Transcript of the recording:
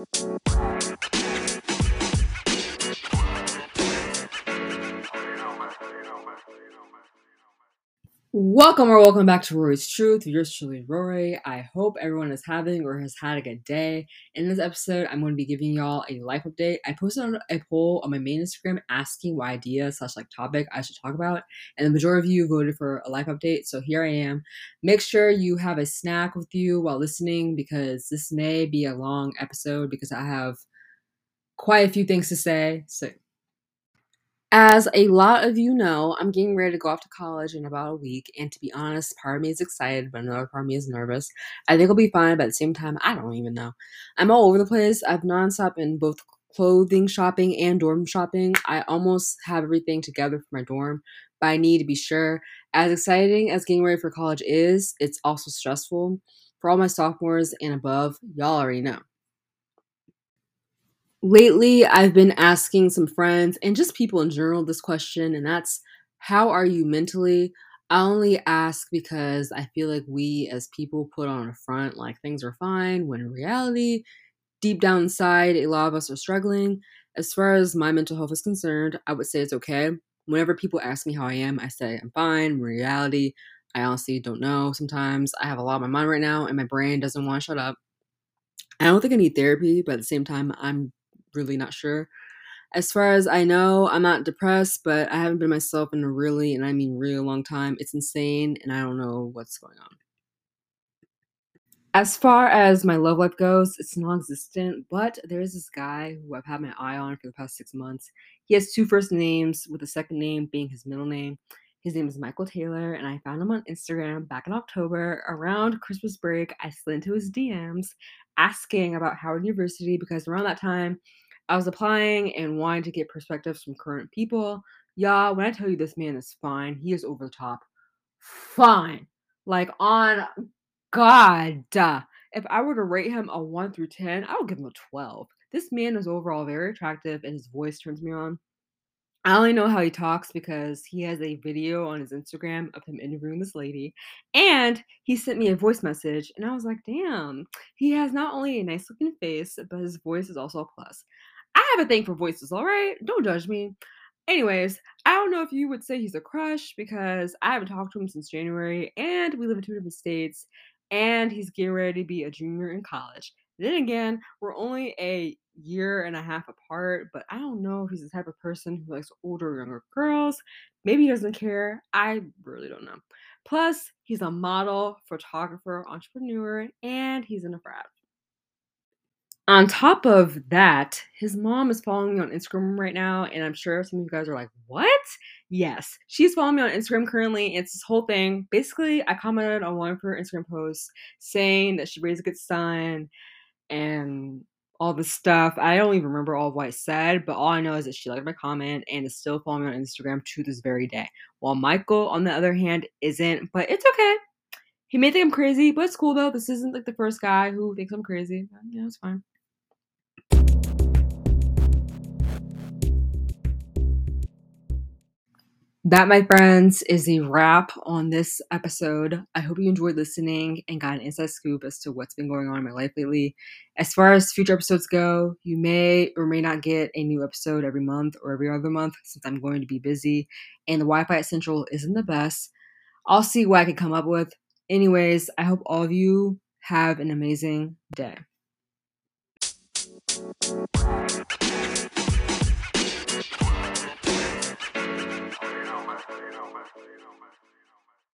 Música Welcome or welcome back to Rory's Truth. Yours truly, Rory. I hope everyone is having or has had a good day. In this episode, I'm going to be giving y'all a life update. I posted a poll on my main Instagram asking what idea slash like topic I should talk about, and the majority of you voted for a life update. So here I am. Make sure you have a snack with you while listening because this may be a long episode because I have quite a few things to say. So as a lot of you know, I'm getting ready to go off to college in about a week, and to be honest, part of me is excited, but another part of me is nervous. I think I'll be fine, but at the same time, I don't even know. I'm all over the place. I've nonstop in both clothing shopping and dorm shopping. I almost have everything together for my dorm, but I need to be sure. As exciting as getting ready for college is, it's also stressful. For all my sophomores and above, y'all already know lately I've been asking some friends and just people in general this question, and that's how are you mentally? I only ask because I feel like we as people put on a front like things are fine, when in reality, deep down inside, a lot of us are struggling. As far as my mental health is concerned, I would say it's okay. Whenever people ask me how I am, I say I'm fine. In reality, I honestly don't know. Sometimes I have a lot on my mind right now, and my brain doesn't want to shut up. I don't think I need therapy, but at the same time, I'm really not sure. As far as I know, I'm not depressed, but I haven't been myself in a really, and I mean really long time. It's insane, and I don't know what's going on. As far as my love life goes, it's non existent, but there's this guy who I've had my eye on for the past six months. He has two first names, with the second name being his middle name. His name is Michael Taylor, and I found him on Instagram back in October around Christmas break. I slid into his DMs asking about Howard University because around that time I was applying and wanting to get perspectives from current people. Y'all, when I tell you this man is fine, he is over the top. Fine. Like on God. If I were to rate him a 1 through 10, I would give him a 12. This man is overall very attractive and his voice turns me on. I only know how he talks because he has a video on his Instagram of him interviewing this lady. And he sent me a voice message. And I was like, damn, he has not only a nice looking face, but his voice is also a plus. I have a thing for voices, all right? Don't judge me. Anyways, I don't know if you would say he's a crush because I haven't talked to him since January and we live in two different states and he's getting ready to be a junior in college. Then again, we're only a year and a half apart, but I don't know if he's the type of person who likes older younger girls. Maybe he doesn't care. I really don't know. Plus, he's a model, photographer, entrepreneur, and he's in a frat. On top of that, his mom is following me on Instagram right now, and I'm sure some of you guys are like, What? Yes, she's following me on Instagram currently. It's this whole thing. Basically, I commented on one of her Instagram posts saying that she raised a good son and all this stuff. I don't even remember all of what I said, but all I know is that she liked my comment and is still following me on Instagram to this very day. While Michael, on the other hand, isn't, but it's okay. He may think I'm crazy, but it's cool though. This isn't like the first guy who thinks I'm crazy. Yeah, it's fine. That, my friends, is a wrap on this episode. I hope you enjoyed listening and got an inside scoop as to what's been going on in my life lately. As far as future episodes go, you may or may not get a new episode every month or every other month since I'm going to be busy and the Wi Fi at Central isn't the best. I'll see what I can come up with. Anyways, I hope all of you have an amazing day.